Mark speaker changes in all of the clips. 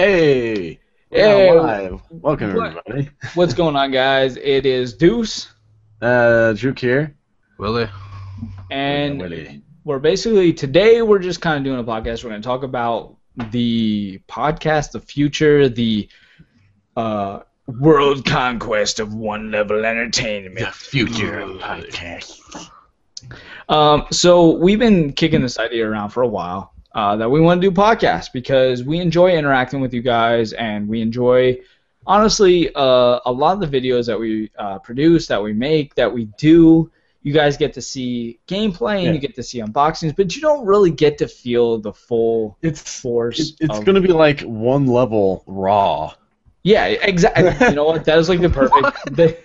Speaker 1: Hey!
Speaker 2: Hey.
Speaker 1: We're live. Welcome,
Speaker 2: What?
Speaker 1: everybody.
Speaker 2: What's going on, guys? It is Deuce,
Speaker 1: Uh, Juke here.
Speaker 3: Willie.
Speaker 2: and
Speaker 1: Willie.
Speaker 2: we're basically today we're just kind of doing a podcast. We're going to talk about the podcast, the future, the uh, world conquest of one level entertainment.
Speaker 1: The future of podcasts.
Speaker 2: Um, so we've been kicking this idea around for a while uh, that we want to do podcasts because we enjoy interacting with you guys and we enjoy, honestly, uh, a lot of the videos that we uh, produce, that we make, that we do. You guys get to see gameplay and
Speaker 1: Yeah.
Speaker 2: you get to see unboxings, but you don't really get to feel the full
Speaker 1: It's
Speaker 2: force.
Speaker 1: it- it's
Speaker 2: of-
Speaker 1: gonna be like one level raw.
Speaker 2: Yeah, exactly. you know what? That is like the perfect. the,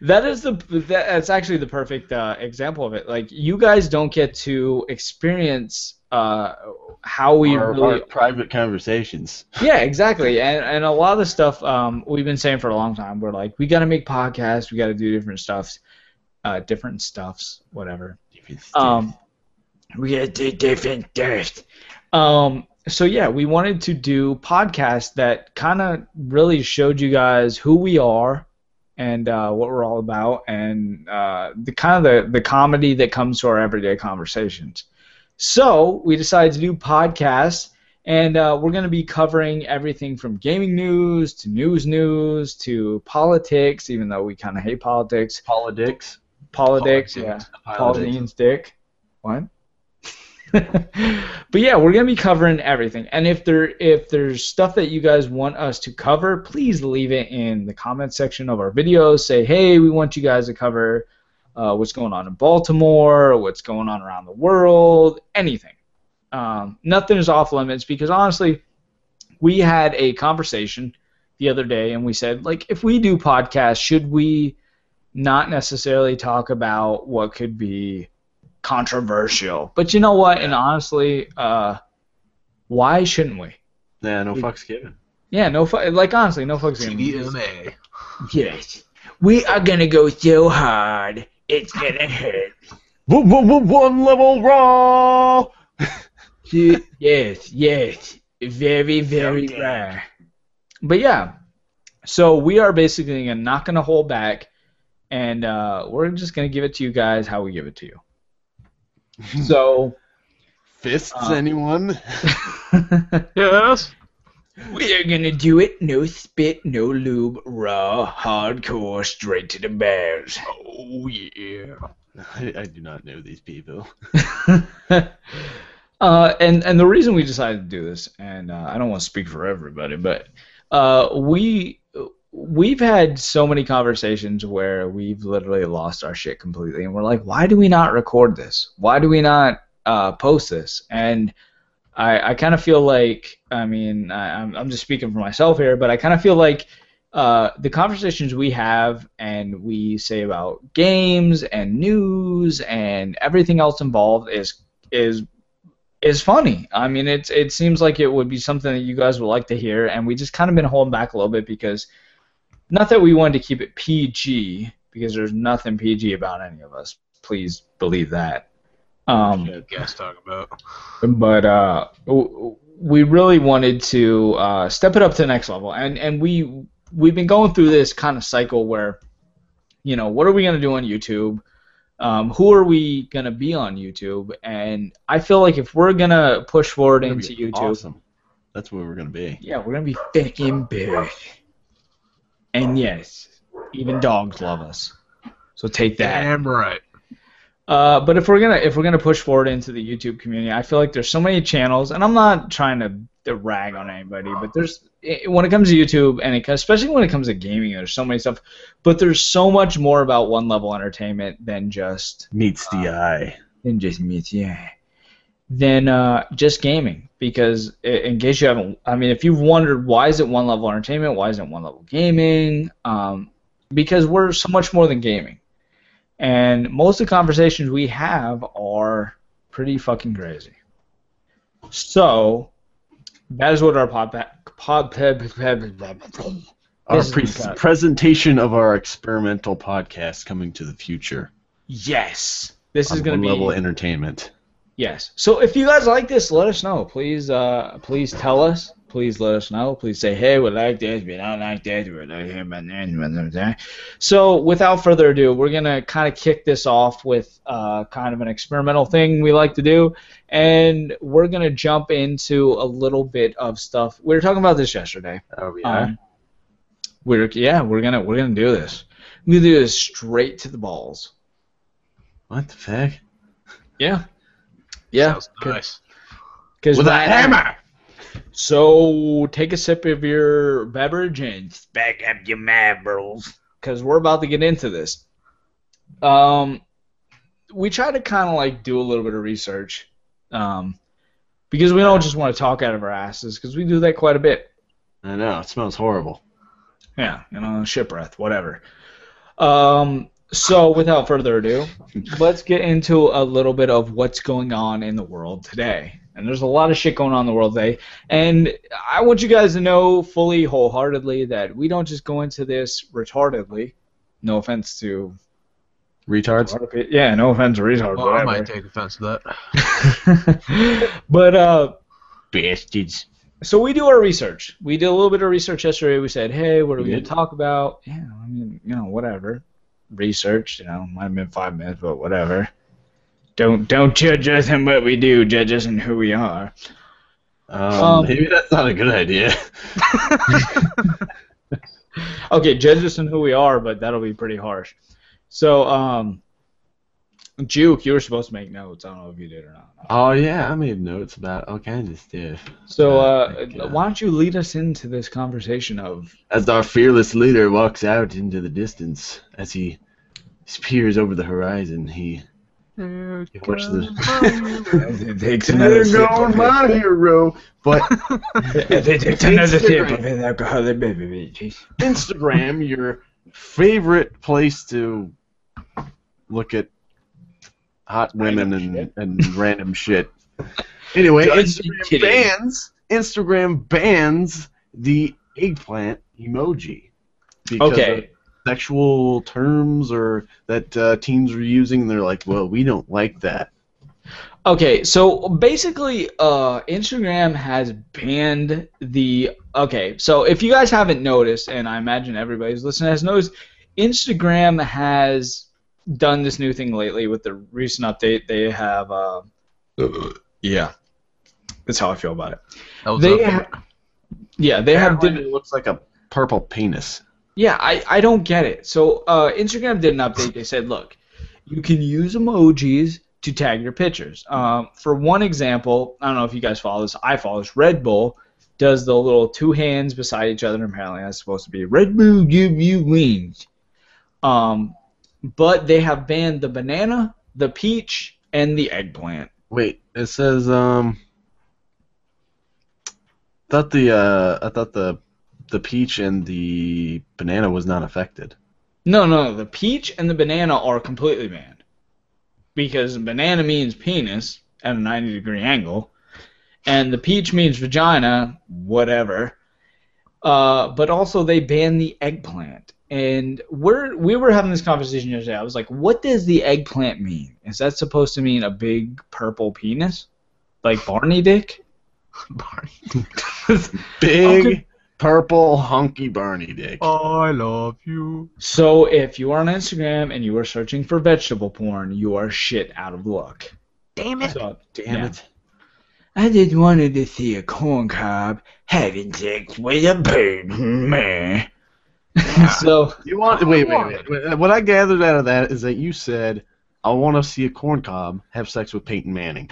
Speaker 2: that is the that, that's actually the perfect uh, example of it. Like you guys don't get to experience uh, how we
Speaker 1: our,
Speaker 2: really.
Speaker 1: our private conversations.
Speaker 2: Yeah, exactly. And and a lot of the stuff um, we've been saying for a long time. We're like, we got to make podcasts. We got to do different stuffs, uh, different stuffs, whatever. Um, we gotta do different stuff. Um, so yeah, we wanted to do podcasts that kind of really showed you guys who we are and uh, what we're all about, and uh, the kind of the, the comedy that comes to our everyday conversations. So we decided to do podcasts, and uh, we're going to be covering everything from gaming news to news news to politics, even though we kind of hate politics.
Speaker 1: politics.
Speaker 2: Politics, yeah.
Speaker 1: Politics.
Speaker 2: Pauline's dick. What? but yeah, we're gonna be covering everything. And if there if there's stuff that you guys want us to cover, please leave it in the comment section of our videos. Say, hey, we want you guys to cover uh, what's going on in Baltimore, what's going on around the world, anything. Um, nothing is off limits because honestly, we had a conversation the other day and we said, like, if we do podcasts, should we not necessarily talk about what could be controversial. But you know what? And honestly, uh, why shouldn't we?
Speaker 1: Yeah, no fucks given.
Speaker 2: Yeah, no, fu- like honestly, no fucks given.
Speaker 3: TVMA.
Speaker 2: Yes, we are gonna go so hard, it's gonna hurt.
Speaker 1: One, one, one, one level raw.
Speaker 2: yes, yes, very, very
Speaker 1: Okay.
Speaker 2: rare. But yeah, so we are basically gonna- not gonna hold back, and uh, we're just gonna give it to you guys how we give it to you. So.
Speaker 1: Fists,
Speaker 2: Uh,
Speaker 1: anyone?
Speaker 3: Yes.
Speaker 2: We are gonna do it no spit, no lube, raw, hardcore, straight to the bears.
Speaker 3: Oh yeah.
Speaker 1: I, I do not know these people.
Speaker 2: uh, and and the reason we decided to do this, and uh, I don't want to speak for everybody, but uh, we we've had so many conversations where we've literally lost our shit completely, and we're like, why do we not record this? Why do we not uh, post this? And I, I kind of feel like, I mean, I, I'm, I'm just speaking for myself here, but I kind of feel like uh, the conversations we have and we say about games and news and everything else involved is is is funny. I mean, it's it seems like it would be something that you guys would like to hear, and we just kind of been holding back a little bit because not that we wanted to keep it PG because there's nothing PG about any of us. Please believe that. Um,
Speaker 1: Shit.
Speaker 3: Guys talk about.
Speaker 2: but uh, we really wanted to uh, step it up to the next level, and and we we've been going through this kind of cycle where, you know, what are we gonna do on YouTube? Um, who are we gonna be on YouTube? And I feel like if we're gonna push forward
Speaker 1: Gonna
Speaker 2: into YouTube,
Speaker 1: Awesome. That's where we're gonna be.
Speaker 2: yeah, we're gonna be fucking big. And yes, even dogs love us. So take that.
Speaker 3: Damn right.
Speaker 2: Uh, but if we're gonna if we're gonna push forward into the YouTube community, I feel like there's so many channels, and I'm not trying to, to rag on anybody, but there's i when it comes to YouTube, and it, especially when it comes to gaming, there's so many stuff. But there's so much more about one level entertainment than just
Speaker 1: Meets the eye.
Speaker 2: than just me, yeah, than uh, just gaming. Because in case you haven't, I mean, if you've wondered why is it one level entertainment, why isn't it one level gaming? Um, because we're so much more than gaming, and most of the conversations we have are pretty fucking crazy. So that is what our pod pod.
Speaker 1: Our
Speaker 2: This is
Speaker 1: pre- presentation of our experimental podcast coming to the future.
Speaker 2: Yes, this is going to be
Speaker 1: level entertainment.
Speaker 2: Yes. So if you guys like this, let us know. Please, uh, please tell us. Please let us know. Please say, hey, we like this, we don't like this, we like hear about that. So without further ado, we're gonna kind of kick this off with uh, kind of an experimental thing we like to do, and we're gonna jump into a little bit of stuff. We were talking about this yesterday.
Speaker 1: Oh
Speaker 2: Um, we're yeah, we're gonna we're gonna do this. We're gonna do this straight to the balls.
Speaker 1: what the fuck?
Speaker 2: Yeah. Yeah.
Speaker 3: Sounds nice.
Speaker 2: Because
Speaker 1: With a hammer.
Speaker 2: So take a sip of your beverage and back up your marbles, because we're about to get into this. Um, we try to kind of like do a little bit of research, um, because we don't just want to talk out of our asses, because we do that quite a bit.
Speaker 1: I know it smells horrible.
Speaker 2: Yeah, you know, ship breath, whatever. Um, so without further ado, let's get into a little bit of what's going on in the world today. And there's a lot of shit going on in the world today. And I want you guys to know fully, wholeheartedly, that we don't just go into this retardedly. No offense to
Speaker 1: Retards.
Speaker 2: yeah, no offense to retard,
Speaker 3: Well, I might take offense to that.
Speaker 2: but uh,
Speaker 1: Bastards.
Speaker 2: So we do our research. We did a little bit of research yesterday. We said, hey, what are we
Speaker 1: We
Speaker 2: going to talk about? Yeah, I mean, you know, whatever. Research, you know, might have been five minutes, but whatever. Don't don't judge us on what we do. Judge us on who we are.
Speaker 1: Um,
Speaker 2: Um,
Speaker 1: maybe that's not a good idea.
Speaker 2: Okay, judge us on who we are, but that'll be pretty harsh. So, um, Juke, you were supposed to make notes. I don't know if you did or not.
Speaker 1: Oh yeah, I made notes about all kinds of stuff.
Speaker 2: So,
Speaker 1: Uh,
Speaker 2: uh,
Speaker 1: like, uh,
Speaker 2: why don't you lead us into this conversation of
Speaker 1: As our fearless leader walks out into the distance, as he peers over the horizon, he watches the.
Speaker 2: it takes
Speaker 1: There goes my hero. But
Speaker 2: It takes another sip of an alcoholic beverage.
Speaker 1: Instagram, your favorite place to look at hot women
Speaker 2: Random
Speaker 1: and, and random shit. Anyway,
Speaker 2: Just
Speaker 1: Instagram
Speaker 2: kidding.
Speaker 1: bans Instagram bans the eggplant emoji because of
Speaker 2: Okay.
Speaker 1: sexual terms or that uh, teens were using. And they're like, well, we don't like that.
Speaker 2: Okay, so basically, uh, Instagram has banned the. Okay, so if you guys haven't noticed, and I imagine everybody's listening has noticed, Instagram has done this new thing lately with the recent update. They have. Uh, yeah, that's how I feel about it. They,
Speaker 3: up.
Speaker 2: ha- yeah, they have. Did,
Speaker 1: it looks like a purple penis.
Speaker 2: Yeah, I, I don't get it. So uh, Instagram did an update. They said, look, you can use emojis to tag your pictures. Um, for one example, I don't know if you guys follow this. I follow this. Red Bull does the little two hands beside each other. and Apparently, that's supposed to be Red Bull give you wings. Um, but they have banned the banana, the peach, and the eggplant.
Speaker 1: Wait, it says um. Thought the uh, I thought the the peach and the banana was not affected.
Speaker 2: No, no, the peach and the banana are completely banned. Because banana means penis at a 90 degree angle, and the peach means vagina, whatever. Uh, but also they banned the eggplant. And we're we were having this conversation yesterday. I was like, what does the eggplant mean? Is that supposed to mean a big purple penis? Like Barney dick?
Speaker 3: Barney. Dick.
Speaker 1: Big
Speaker 2: Okay.
Speaker 1: purple hunky Barney dick.
Speaker 3: Oh, I love you.
Speaker 2: So if you are on Instagram and you are searching for vegetable porn, you are shit out of luck.
Speaker 3: Damn
Speaker 2: So,
Speaker 1: Damn
Speaker 2: yeah.
Speaker 1: it!
Speaker 2: I just wanted to see a corn cob having sex with a bird, man. so
Speaker 1: You want wait, wait, wait, wait. What I gathered out of that is that you said I want to see a corn cob have sex with Peyton Manning.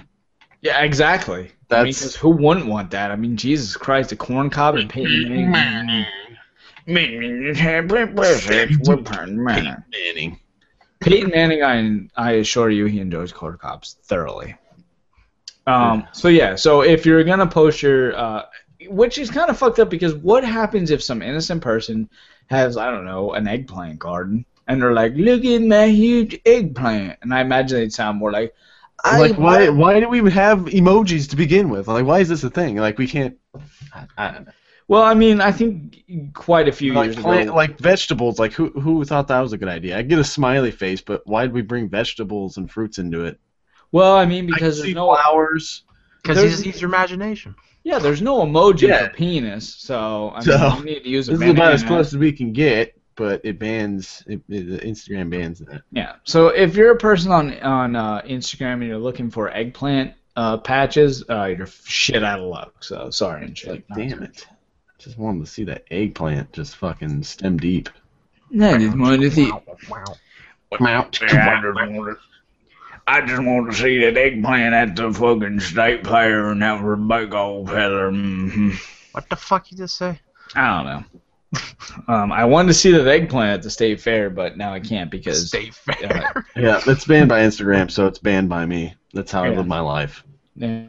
Speaker 2: yeah, exactly. I mean,
Speaker 1: That's
Speaker 2: 'cause who wouldn't want that? I mean, Jesus Christ, a corn cob and Peyton Manning. Peyton Manning.
Speaker 1: Peyton Manning.
Speaker 2: Manning, I I assure you, he enjoys corn cobs thoroughly. Um. So yeah. So if you're gonna post your, uh, which is kind of fucked up because what happens if some innocent person has I don't know an eggplant garden and they're like, look at my huge eggplant, and I imagine they'd sound more like, I
Speaker 1: Like why? Why do we have emojis to begin with? Like why is this a thing? Like we can't. I, I don't know.
Speaker 2: Well, I mean, I think quite a few
Speaker 1: Like
Speaker 2: years
Speaker 1: plant,
Speaker 2: ago.
Speaker 1: like vegetables. Like who who thought that was a good idea? I get a smiley face, but why did we bring vegetables and fruits into it?
Speaker 2: Well, I mean because
Speaker 1: can
Speaker 2: there's
Speaker 1: see
Speaker 2: no
Speaker 1: flowers.
Speaker 3: Because
Speaker 2: There's-
Speaker 3: he's use your imagination.
Speaker 2: yeah, there's no emoji
Speaker 1: Yeah.
Speaker 2: for penis, so I mean
Speaker 1: So,
Speaker 2: you need to use a
Speaker 1: This is about as close as we can get, but it bans. It, it, Instagram bans that.
Speaker 2: Yeah. So if you're a person on on uh, Instagram and you're looking for eggplant uh, patches, uh, you're shit out of luck. So sorry and shit.
Speaker 1: Like, damn it. Just wanted to see that eggplant just fucking stem deep.
Speaker 2: No, I just wanted to see.
Speaker 1: Mount.
Speaker 2: I just wanted. I just want to see that eggplant at the fucking state fair, and that was a big old feather. hmm
Speaker 3: What the fuck you just say?
Speaker 2: I don't know. Um, I wanted to see that eggplant at the state fair, but now I can't because
Speaker 3: Stay fair.
Speaker 1: Yeah, it's banned by Instagram, so it's banned by me. That's how I live my life.
Speaker 2: eh,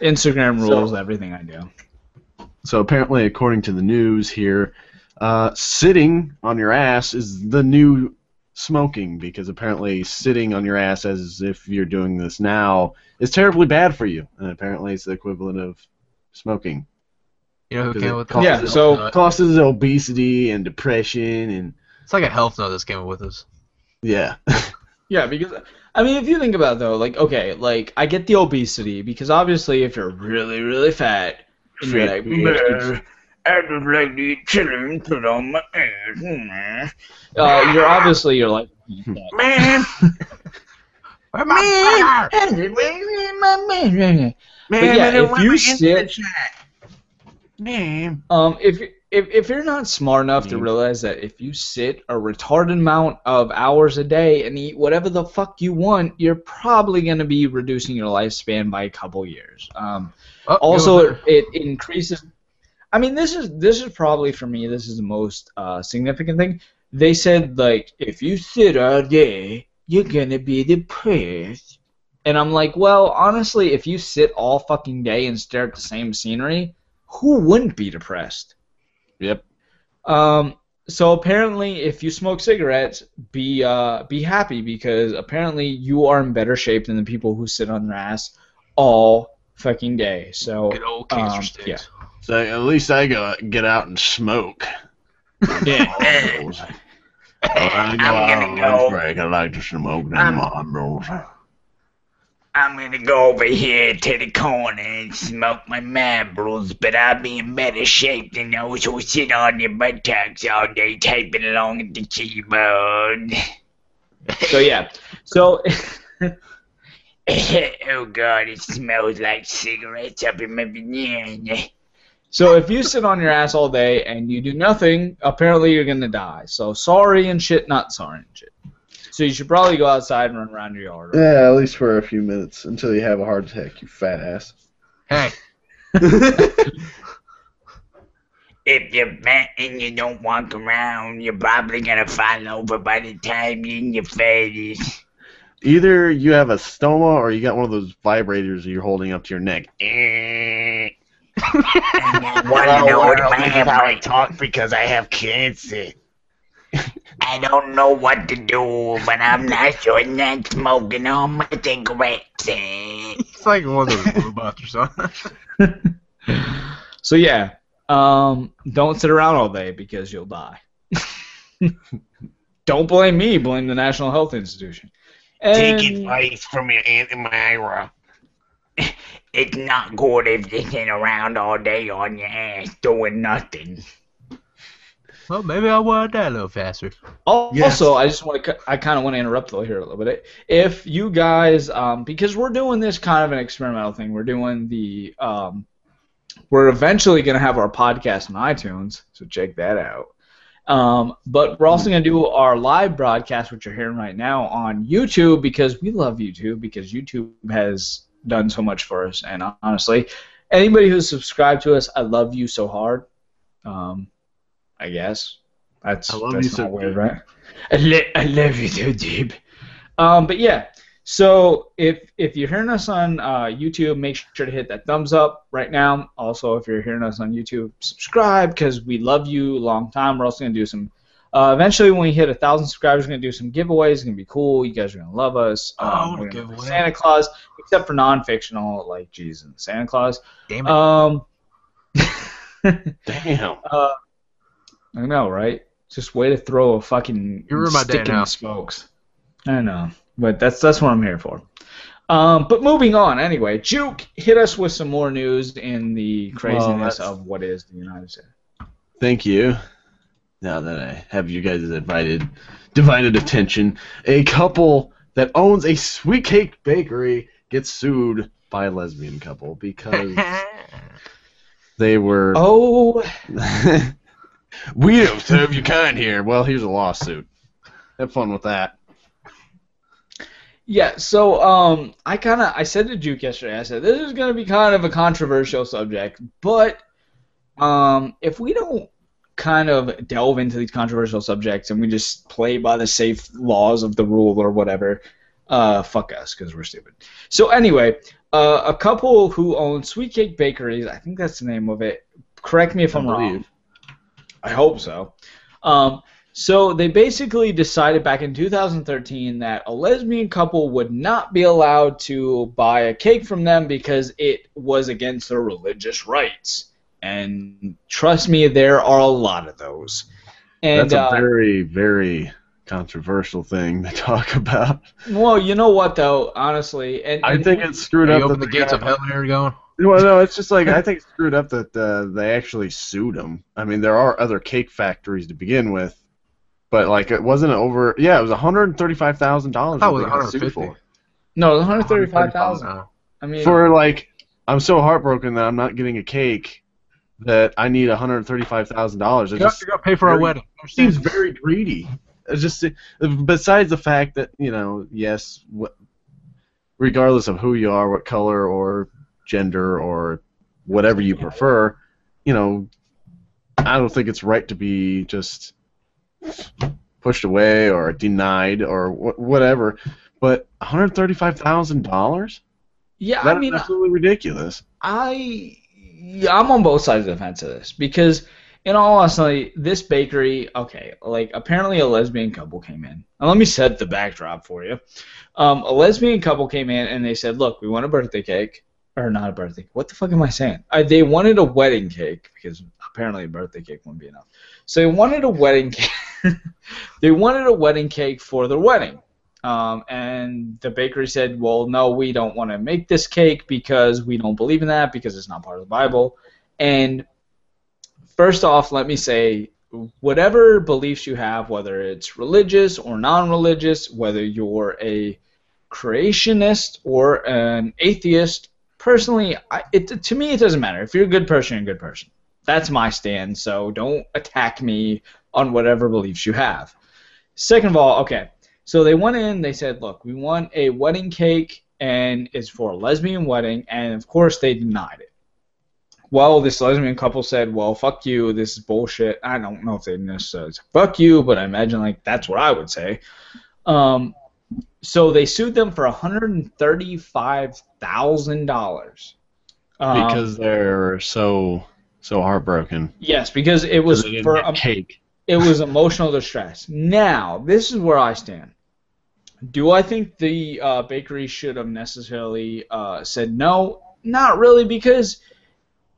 Speaker 2: Instagram
Speaker 1: So-
Speaker 2: rules everything I do.
Speaker 1: So apparently, according to the news here, uh, sitting on your ass is the new smoking because apparently sitting on your ass as if you're doing this now is terribly bad for you, and apparently it's the equivalent of smoking.
Speaker 3: You know who came
Speaker 1: it
Speaker 3: with
Speaker 1: causes-
Speaker 2: Yeah, so-
Speaker 3: Uh,
Speaker 1: causes obesity and depression and
Speaker 3: it's like a health note that's came with us.
Speaker 1: yeah.
Speaker 2: Yeah, because I mean, if you think about it, though, like okay, like I get the obesity because obviously, if you're really, really fat, and you're like,
Speaker 1: bastards.
Speaker 2: "Bleh, I just like to eat chili and put on my ass, mm." uh, you're obviously you're like, man,
Speaker 3: Where my
Speaker 2: man. But yeah, if you sit,
Speaker 1: Damn.
Speaker 2: um, if if if you're not smart enough to realize that if you sit a retarded amount of hours a day and eat whatever the fuck you want, you're probably gonna be reducing your lifespan by a couple years. Um,
Speaker 3: Oh,
Speaker 2: also
Speaker 3: you
Speaker 2: it, it increases i mean this is this is probably for me this is the most uh, significant thing they said like if you sit all day you're gonna be depressed and i'm like well honestly if you sit all fucking day and stare at the same scenery who wouldn't be depressed
Speaker 1: Yep.
Speaker 2: um, so apparently, if you smoke cigarettes, be uh, be happy because apparently you are in better shape than the people who sit on their ass all fucking day. So
Speaker 3: Good old cancer
Speaker 2: um, yeah.
Speaker 1: So at least I go get out and smoke.
Speaker 2: yeah.
Speaker 1: I'm
Speaker 4: gonna go-
Speaker 1: Break. I like to smoke them
Speaker 4: I'm-
Speaker 1: marbles.
Speaker 4: I'm gonna go over here to the corner and smoke my marbles, but I'll be in better shape than those who sit on their buttocks all day typing along at the keyboard.
Speaker 2: So yeah. So
Speaker 4: oh god, it smells like cigarettes up in my banana.
Speaker 2: So if you sit on your ass all day and you do nothing, apparently you're gonna die. So sorry and shit, not sorry and shit. So you should probably go outside and run around your yard.
Speaker 1: Yeah, at least for a few minutes until you have a heart attack, you fat ass.
Speaker 3: Hey,
Speaker 4: If you're fat and you don't walk around, you're probably gonna fall over by the time you're in your face.
Speaker 1: Either you have a stoma or you got one of those vibrators that you're holding up to your neck. Eh.
Speaker 4: And I wanna know what I
Speaker 1: talk because I have cancer.
Speaker 4: I don't know what to do, but I'm not sure not smoking all my cigarettes.
Speaker 3: it's like one of those robots or something.
Speaker 2: So yeah, um, don't sit around all day because you'll die. don't blame me. Blame the National Health Institution. And,
Speaker 4: Take advice from your Aunt Myra. It's not good if you're sitting around all day on your ass doing nothing.
Speaker 3: well, maybe I want to die a little faster.
Speaker 2: al-
Speaker 1: Yes.
Speaker 2: Also, I just want to. I kind of want to interrupt though here a little bit. If you guys, um, because we're doing this kind of an experimental thing, we're doing the. Um, we're eventually going to have our podcast on iTunes, so check that out. Um, but we're also going to do our live broadcast, which you're hearing right now, on YouTube because we love YouTube because YouTube has done so much for us. And honestly, anybody who's subscribed to us, I love you so hard. Um, I guess that's
Speaker 1: I love
Speaker 2: that's
Speaker 1: you so
Speaker 2: weird,
Speaker 1: deep.
Speaker 2: right? I, li- I love you so deep. Um, but yeah, so if if you're hearing us on uh, YouTube, make sure to hit that thumbs up right now. Also, if you're hearing us on YouTube, subscribe because we love you a long time. We're also gonna do some. Uh, eventually, when we hit a thousand subscribers, we're gonna do some giveaways. It's gonna be cool. You guys are gonna love us.
Speaker 3: Oh,
Speaker 2: Um, we're gonna play
Speaker 3: giveaway.
Speaker 2: Santa Claus, except for non-fictional, like Jesus and Santa Claus.
Speaker 3: Damn it.
Speaker 2: Um,
Speaker 1: Damn.
Speaker 2: uh, I know, right? Just way to throw a fucking
Speaker 3: You ruined my
Speaker 2: stick in the spokes. I know, but that's that's what I'm here for. Um, but moving on, anyway, Juke hit us with some more news in the craziness
Speaker 1: that's-
Speaker 2: of what is the United States.
Speaker 1: Thank you. Now that I have you guys' divided, divided attention, a couple that owns a sweet cake bakery gets sued by a lesbian couple because they were.
Speaker 2: Oh,
Speaker 1: we don't serve your kind here. Well, here's a lawsuit. Have fun with that.
Speaker 2: yeah. So, um, I kind of I said to Juke yesterday. I said this is going to be kind of a controversial subject, but um, if we don't kind of delve into these controversial subjects and we just play by the safe laws of the rule or whatever, uh, fuck us because we're stupid. So anyway, uh, a couple who own Sweet Cake Bakeries, I think that's the name of it. Correct me if I'm wrong. I hope so. Um, so they basically decided back in 2013 that a lesbian couple would not be allowed to buy a cake from them because it was against their religious rights. And trust me, there are a lot of those. And
Speaker 1: That's a
Speaker 2: uh,
Speaker 1: very, very controversial thing to talk about.
Speaker 2: well, you know what though, honestly, and,
Speaker 1: I think it's screwed
Speaker 3: You
Speaker 1: up.
Speaker 3: open
Speaker 1: that
Speaker 3: the gates of hell here going.
Speaker 1: Well, no, it's just like I think it's screwed up that uh, they actually sued him. I mean, there are other cake factories to begin with, but like it wasn't over. Yeah, it was one hundred thirty-five thousand dollars.
Speaker 3: I thought it was 150.
Speaker 1: for.
Speaker 2: no, 135,000.
Speaker 3: Oh.
Speaker 2: I mean,
Speaker 1: For like, I'm so heartbroken that I'm not getting a cake that I need one hundred thirty-five thousand dollars. It
Speaker 3: You got
Speaker 1: just
Speaker 3: to go pay for our
Speaker 1: very-
Speaker 3: wedding.
Speaker 1: seems very greedy. It's just besides the fact that you know, yes, what, regardless of who you are, what color or gender or whatever you prefer, you know, I don't think it's right to be just pushed away or denied or wh- whatever. But one hundred thirty-five thousand dollars?
Speaker 2: yeah,
Speaker 1: That's
Speaker 2: I mean,
Speaker 1: absolutely ridiculous.
Speaker 2: I yeah, I'm on both sides of the fence of this because in all honesty, this bakery, okay, like apparently a lesbian couple came in. And let me set the backdrop for you. Um, a lesbian couple came in and they said, "Look, we want a birthday cake." Or not a birthday. What the fuck am I saying? I, they wanted a wedding cake because apparently a birthday cake wouldn't be enough. So they wanted a wedding cake. they wanted a wedding cake for their wedding. Um, and the bakery said, well, no, we don't want to make this cake because we don't believe in that because it's not part of the Bible. And first off, let me say, whatever beliefs you have, whether it's religious or non religious, whether you're a creationist or an atheist, personally, I, it, to me, it doesn't matter. If you're a good person, you're a good person. That's my stand, so don't attack me on whatever beliefs you have. Second of all, okay, so they went in, they said, look, we want a wedding cake and it's for a lesbian wedding, and of course they denied it. Well, this lesbian couple said, well, fuck you, this is bullshit. I don't know if they necessarily said fuck you, but I imagine like that's what I would say. Um, so they sued them for $135,000. Um,
Speaker 1: Because they're so so heartbroken.
Speaker 2: yes, because it was
Speaker 1: Because they didn't
Speaker 2: for a
Speaker 1: cake.
Speaker 2: It was emotional distress. Now, this is where I stand. Do I think the uh, bakery should have necessarily uh, said no? Not really, because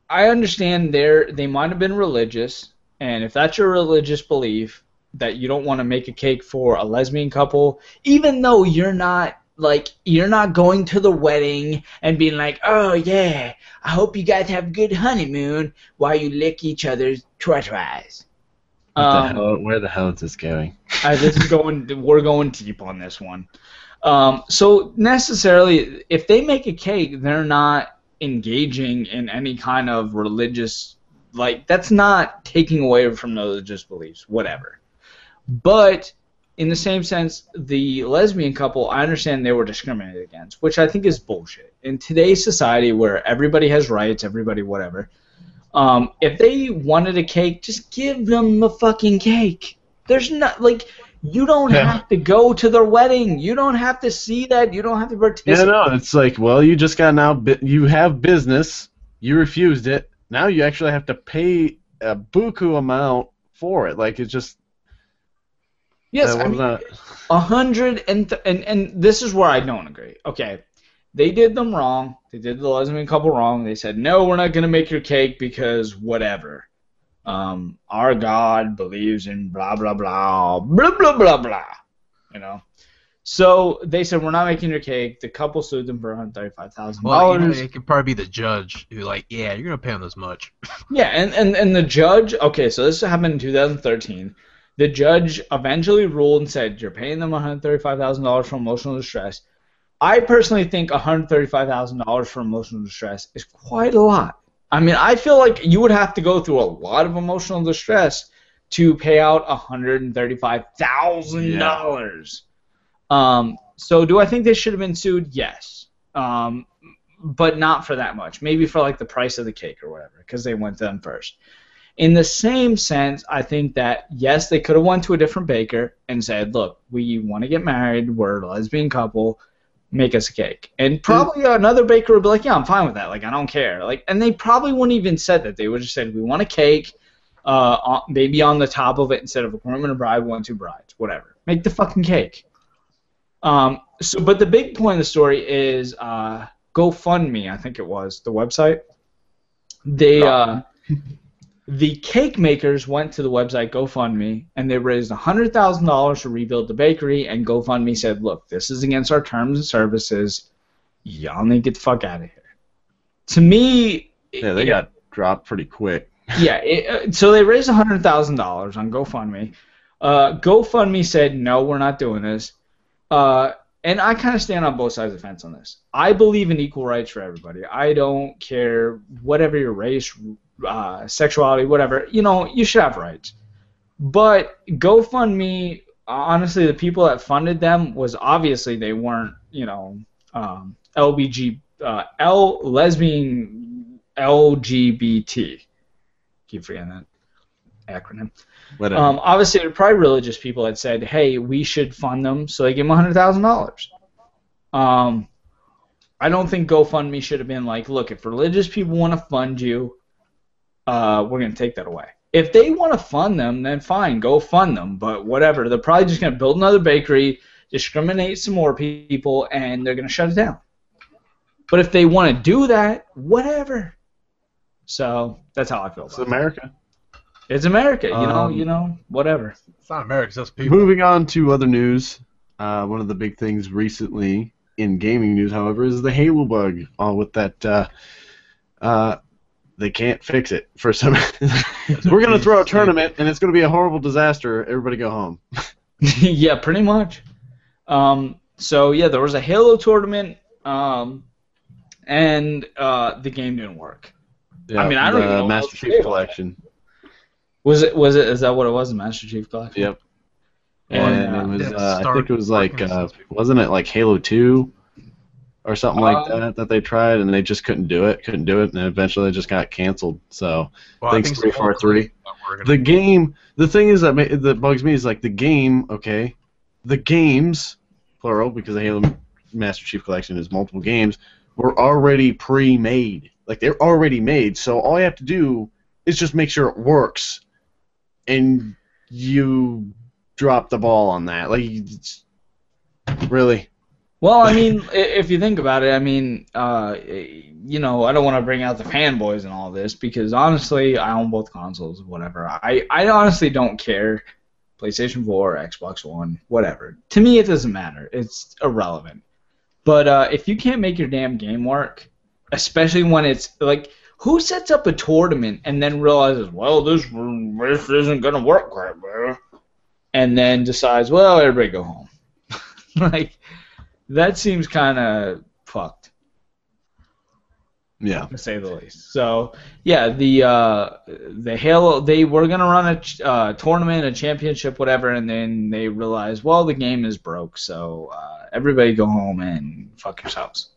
Speaker 2: I understand they they might have been religious, and if that's your religious belief that you don't want to make a cake for a lesbian couple, even though you're not like you're not going to the wedding and being like, oh yeah, I hope you guys have a good honeymoon while you lick each other's twice.
Speaker 1: What the
Speaker 2: Um,
Speaker 1: hell, where the hell is this going?
Speaker 2: uh, this is going. We're going deep on this one. Um, so necessarily, if they make a cake, they're not engaging in any kind of religious. Like that's not taking away from religious beliefs, whatever. But in the same sense, the lesbian couple, I understand they were discriminated against, which I think is bullshit. In today's society, where everybody has rights, everybody whatever. Um, if they wanted a cake, just give them a fucking cake. There's not like you don't
Speaker 1: Yeah.
Speaker 2: have to go to their wedding. You don't have to see that. You don't have to participate.
Speaker 1: Yeah, no, it's like, well, you just got now. You have business. You refused it. Now you actually have to pay a buku amount for it. Like it's just.
Speaker 2: Yes, I mean, a hundred and, th- and and this is where I don't agree. Okay, they did them wrong. They did the lesbian couple wrong. They said no, we're not gonna make your cake because whatever. Um, our God believes in blah blah blah blah blah blah blah. You know. So they said we're not making your cake. The couple sued them for one hundred thirty-five thousand
Speaker 3: Well, you know, it could probably be the judge who, like, yeah, you're gonna pay him this much.
Speaker 2: Yeah, and, and and the judge. Okay, so this happened in 2013. The judge eventually ruled and said you're paying them one hundred thirty-five thousand dollars for emotional distress. I personally think one hundred thirty-five thousand dollars for emotional distress is quite a lot. I mean, I feel like you would have to go through a lot of emotional distress to pay out one hundred and thirty-five thousand dollars. Um, so do I think they should have been sued? Yes. Um, but not for that much. Maybe for like the price of the cake or whatever, because they went to them first. In the same sense, I think that yes, they could have went to a different baker and said, "Look, we want to get married. We're a lesbian couple. Make us a cake." And probably another baker would be like, "Yeah, I'm fine with that. Like, I don't care." Like, and they probably wouldn't even said that. They would just said, "We want a cake, uh, on, maybe on the top of it instead of a groom and a bride, one two brides, whatever. Make the fucking cake." Um, so, but the big point of the story is uh, GoFundMe. I think it was the website. They uh, the cake makers went to the website GoFundMe and they raised hundred thousand dollars to rebuild the bakery. And GoFundMe said, "Look, this is against our terms and services. Y'all need to get the fuck out of here." To me,
Speaker 1: Yeah, they got dropped pretty quick.
Speaker 2: yeah. It, uh, so they raised hundred thousand dollars on GoFundMe. Uh, GoFundMe said, "No, we're not doing this." Uh, and I kind of stand on both sides of the fence on this. I believe in equal rights for everybody. I don't care whatever your race, uh, sexuality, whatever. You know, you should have rights. But GoFundMe, honestly, the people that funded them was obviously they weren't, you know, um, LBG, uh, L lesbian LGBT. Keep forgetting that acronym.
Speaker 1: Whatever.
Speaker 2: Um, obviously, there were probably religious people that said, "Hey, we should fund them," so they give them hundred thousand dollars. Um, I don't think GoFundMe should have been like, "Look, if religious people want to fund you, uh, we're gonna take that away." If they want to fund them, then fine, go fund them. But whatever, they're probably just gonna build another bakery, discriminate some more people, and they're gonna shut it down. But if they want to do that, whatever. So that's how I feel.
Speaker 1: it's
Speaker 2: About it.
Speaker 1: America.
Speaker 2: It's America, you know,
Speaker 1: Um,
Speaker 2: you know, whatever.
Speaker 3: It's not America, it's us people.
Speaker 1: Moving on to other news, uh, one of the big things recently in gaming news, however, is the Halo bug. All with that, uh, uh, they can't fix it for some. We're gonna throw a tournament, and it's gonna be a horrible disaster. Everybody go home.
Speaker 2: yeah, pretty much. Um, so yeah, there was a Halo tournament, um, and uh, the game didn't work.
Speaker 1: Yeah,
Speaker 2: mean, I don't
Speaker 1: the
Speaker 2: even know
Speaker 1: Master Chief
Speaker 2: Halo-
Speaker 1: Collection.
Speaker 2: Was it? Was it? Is that what it was? The Master Chief Collection.
Speaker 1: Yep.
Speaker 2: And,
Speaker 1: And
Speaker 2: uh,
Speaker 1: it was, uh, I think it was like, uh, wasn't it like Halo Two, or something like
Speaker 2: Uh,
Speaker 1: that that they tried, and they just couldn't do it, couldn't do it, and then eventually they just got canceled. So
Speaker 3: Well,
Speaker 1: Thanks,
Speaker 3: think
Speaker 1: three,
Speaker 3: so.
Speaker 1: four, three.
Speaker 3: We're gonna-
Speaker 1: the game, the thing is that ma- that bugs me is like the game. Okay, the games, plural, because the Halo Master Chief Collection is multiple games, were already pre-made. Like they're already made. So all you have to do is just make sure it works, and you drop the ball on that. Like, it's, really.
Speaker 2: Well, I mean, if you think about it, I mean, uh, you know, I don't want to bring out the fanboys and all this because honestly, I own both consoles, whatever. I, I honestly don't care. PlayStation 4, Xbox One, whatever. To me, it doesn't matter. It's irrelevant. But uh, if you can't make your damn game work, especially when it's like, who sets up a tournament and then realizes, well, this this isn't gonna work quite well, and then decides, well, everybody go home. like that seems kind of fucked
Speaker 1: Yeah.
Speaker 2: to say the least. So yeah, the uh, the Halo they were gonna run a ch- uh, tournament, a championship, whatever, and then they realized, well, the game is broke, so uh, everybody go home and fuck yourselves.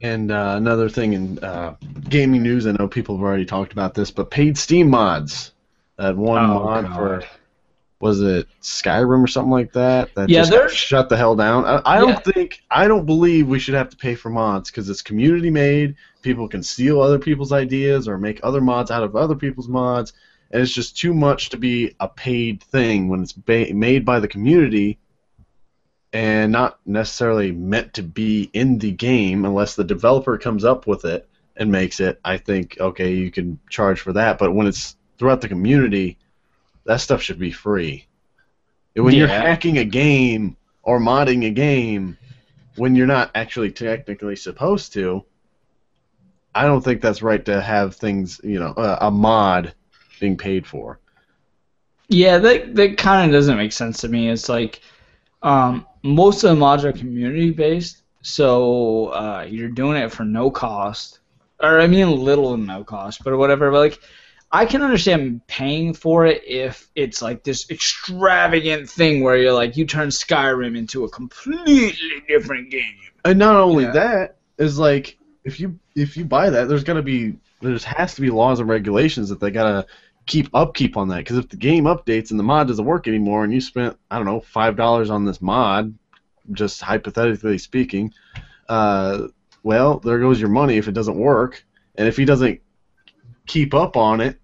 Speaker 1: And uh, another thing in uh, gaming news, I know people have already talked about this, but paid Steam mods. That one
Speaker 2: Oh,
Speaker 1: mod
Speaker 2: God.
Speaker 1: for was it Skyrim or something like that that
Speaker 2: Yeah,
Speaker 1: just shut the hell down. I, I don't think I don't believe we should have to pay for mods because it's community made. People can steal other people's ideas or make other mods out of other people's mods, and it's just too much to be a paid thing when it's ba- made by the community and not necessarily meant to be in the game unless the developer comes up with it and makes it. I think okay, you can charge for that, but when it's throughout the community, that stuff should be free. When you're hacking a game or modding a game when you're not actually technically supposed to, I don't think that's right to have things, you know, uh, a mod being paid for.
Speaker 2: Yeah, that that kind of doesn't make sense to me. It's like um, most of the mods are community based, so uh, you're doing it for no cost, or I mean little no cost, but whatever. But like, I can understand paying for it if it's like this extravagant thing where you're like you turn Skyrim into a completely different game.
Speaker 1: And not only
Speaker 2: Yeah.
Speaker 1: that is like if you if you buy that, there's gonna be there's has to be laws and regulations that they gotta keep upkeep on that. Because if the game updates and the mod doesn't work anymore, and you spent I don't know five dollars on this mod, just hypothetically speaking, uh, well there goes your money if it doesn't work, and if he doesn't keep up on it,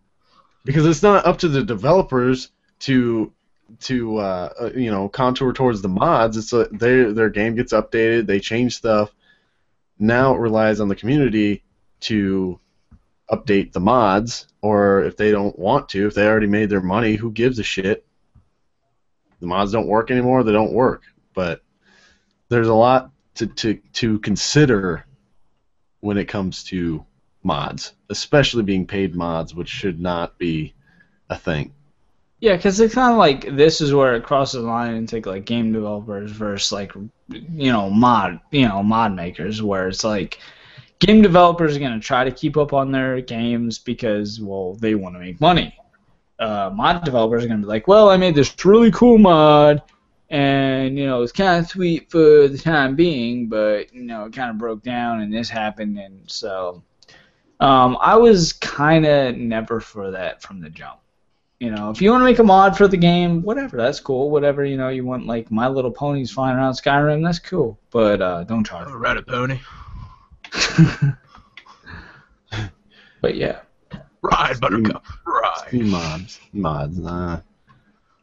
Speaker 1: because it's not up to the developers to to uh, uh, you know contour towards the mods. It's a, their their game gets updated, they change stuff. Now it relies on the community to update the mods, or if they don't want to, if they already made their money, who gives a shit? The mods don't work anymore, they don't work. But there's a lot to, to, to consider when it comes to mods, especially being paid mods, which should not be a thing.
Speaker 2: Yeah, because it's kind of like this is where it crosses the line into like game developers versus like you know mod you know mod makers, where it's like game developers are gonna try to keep up on their games because well they want to make money. Uh, mod developers are gonna be like, well, I made this really cool mod, and you know it's kind of sweet for the time being, but you know it kind of broke down and this happened, and so um, I was kind of never for that from the jump you know, if you want to make a mod for the game, whatever, that's cool. Whatever, you know, you want like My Little Ponies flying around Skyrim, that's cool. But uh, don't charge.
Speaker 3: Ride a pony.
Speaker 2: but yeah,
Speaker 3: Ride, Buttercup. Ride.
Speaker 1: Steam mods, mods, nah.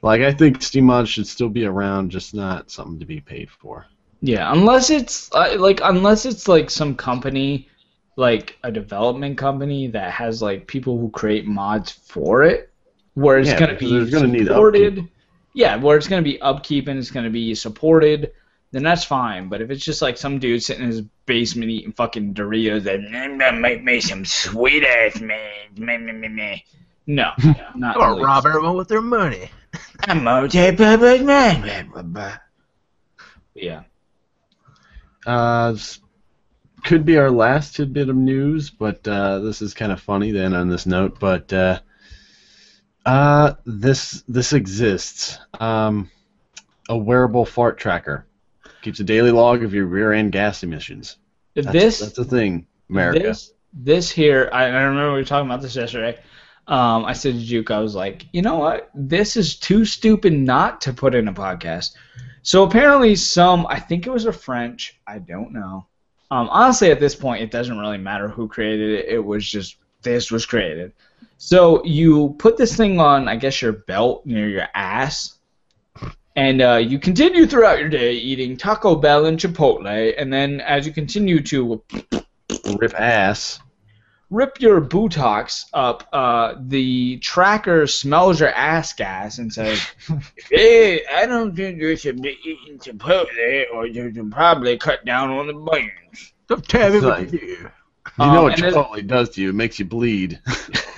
Speaker 1: Like I think Steam mods should still be around, just not something to be paid for.
Speaker 2: yeah, unless it's uh, like unless it's like some company, like a development company that has like people who create mods for it, where it's
Speaker 1: Yeah,
Speaker 2: gonna
Speaker 1: because
Speaker 2: be
Speaker 1: there's gonna need
Speaker 2: supported. Yeah, where it's gonna be upkeep and it's gonna be supported. Then that's fine. But if it's just like some dude sitting in his basement eating fucking Doritos, and
Speaker 4: I'm gonna make me some sweet ass man. Meh, meh, meh, meh.
Speaker 2: no, not
Speaker 3: I'm gonna
Speaker 2: really.
Speaker 3: rob everyone with their money.
Speaker 4: I'm a multi-purpose man. Blah, blah, blah.
Speaker 2: Yeah.
Speaker 1: Uh, could be our last tidbit of news, but uh, this is kind of funny then on this note. But uh, uh, this this exists. Um, a wearable fart tracker keeps a daily log of your rear end gas emissions. That's,
Speaker 2: this
Speaker 1: that's the thing, America.
Speaker 2: This this here, I, I remember we were talking about this yesterday. Um, I said to Juke, I was like, you know what? This is too stupid not to put in a podcast. So apparently, some I think it was a French. I don't know. Um, honestly, at this point, it doesn't really matter who created it. It was just this was created. So you put this thing on, I guess, your belt near your ass, and uh, you continue throughout your day eating Taco Bell and Chipotle, and then as you continue to
Speaker 1: Rip ass.
Speaker 2: rip your buttocks up, uh, the tracker smells your ass gas and says,
Speaker 4: Hey, I don't think you should be eating Chipotle or you should probably cut down on the buns.
Speaker 3: Don't tell me what to do.
Speaker 1: You
Speaker 2: Um,
Speaker 1: know what
Speaker 2: and it-
Speaker 1: Chipotle does to you? It makes you bleed.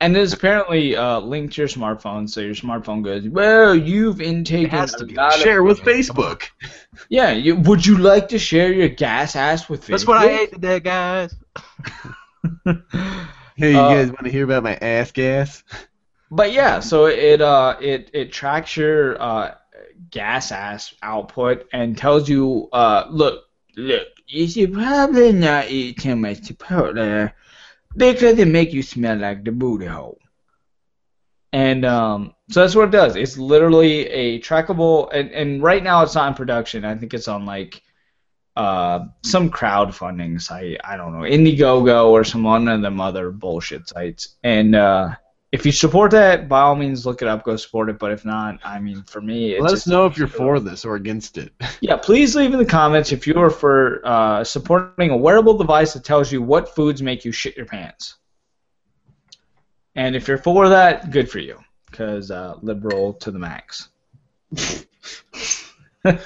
Speaker 2: and it's apparently uh, linked to your smartphone, so your smartphone goes, well, you've intaken
Speaker 3: has to be.
Speaker 1: Share with Facebook.
Speaker 2: Yeah, you, would you like to share your gas ass with Facebook?
Speaker 3: That's what I ate today, guys.
Speaker 1: Hey, you
Speaker 2: Uh,
Speaker 1: guys want to hear about my ass gas?
Speaker 2: But yeah, so it uh it it tracks your uh gas ass output and tells you uh look
Speaker 4: Look, you should probably not eat too much Chipotle because it make you smell like the booty hole.
Speaker 2: and um so that's what it does. It's literally a trackable and and right now it's not in production. I think it's on like uh some crowdfunding site. I don't know Indiegogo or some one of them other bullshit sites. And uh if you support that, by all means, look it up, go support it. But if not, I mean, for me, it's
Speaker 1: Let us know if you're for this or against it.
Speaker 2: Yeah, please leave in the comments if you are for uh, supporting a wearable device that tells you what foods make you shit your pants. And if you're for that, good for you, because uh, liberal to the max.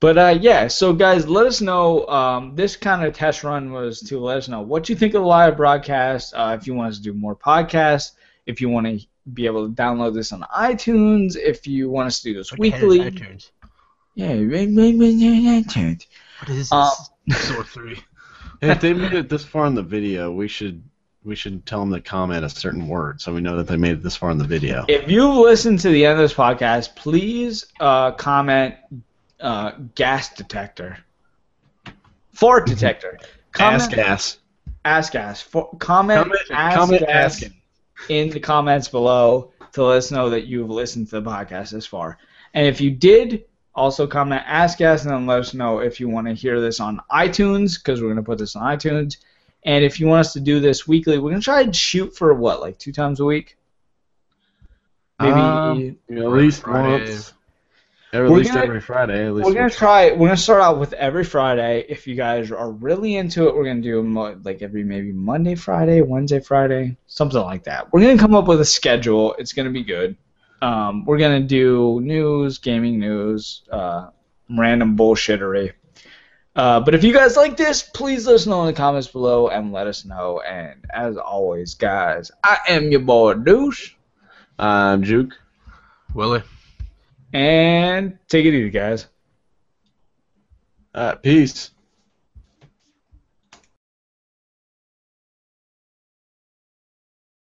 Speaker 2: but uh, yeah, so guys, let us know. Um, this kind of test run was to let us know what you think of the live broadcast. Uh, if you want us to do more podcasts, if you want to be able to download this on iTunes, if you want us to do this
Speaker 3: What the is
Speaker 2: weekly.
Speaker 3: iTunes?
Speaker 2: Yeah, iTunes.
Speaker 3: What is this?
Speaker 2: Um,
Speaker 3: Sore three.
Speaker 1: If they made it this far in the video, we should we should tell them to comment a certain word so we know that they made it this far in the video.
Speaker 2: If you've listened to the end of this podcast, please uh, comment uh, gas detector, fart detector. Comment,
Speaker 1: Ask gas.
Speaker 2: ask gas. For, comment,
Speaker 1: Comment,
Speaker 2: ask
Speaker 1: comment
Speaker 2: gas
Speaker 1: asking.
Speaker 2: in the comments below to let us know that you've listened to the podcast this far. And if you did, also comment ask gas and then let us know if you want to hear this on iTunes because we're going to put this on iTunes. And if you want us to do this weekly, we're going to try and shoot for what, like two times a week? Maybe.
Speaker 1: Um, at least
Speaker 3: Friday.
Speaker 1: once. At
Speaker 2: We're
Speaker 1: least
Speaker 2: gonna-
Speaker 1: every Friday. At least
Speaker 2: we're gonna
Speaker 1: once.
Speaker 2: try. We're gonna start out with every Friday. If you guys are really into it, we're gonna do mo- like every maybe Monday, Friday, Wednesday, Friday, something like that. We're gonna come up with a schedule. It's gonna be good. Um, we're gonna do news, gaming news, uh, random bullshittery. Uh, but if you guys like this, please let us know in the comments below and let us know. And as always, guys, I am your boy Deuce,
Speaker 1: I'm Juke.
Speaker 3: Willie.
Speaker 2: And take it easy, guys.
Speaker 1: Uh, peace.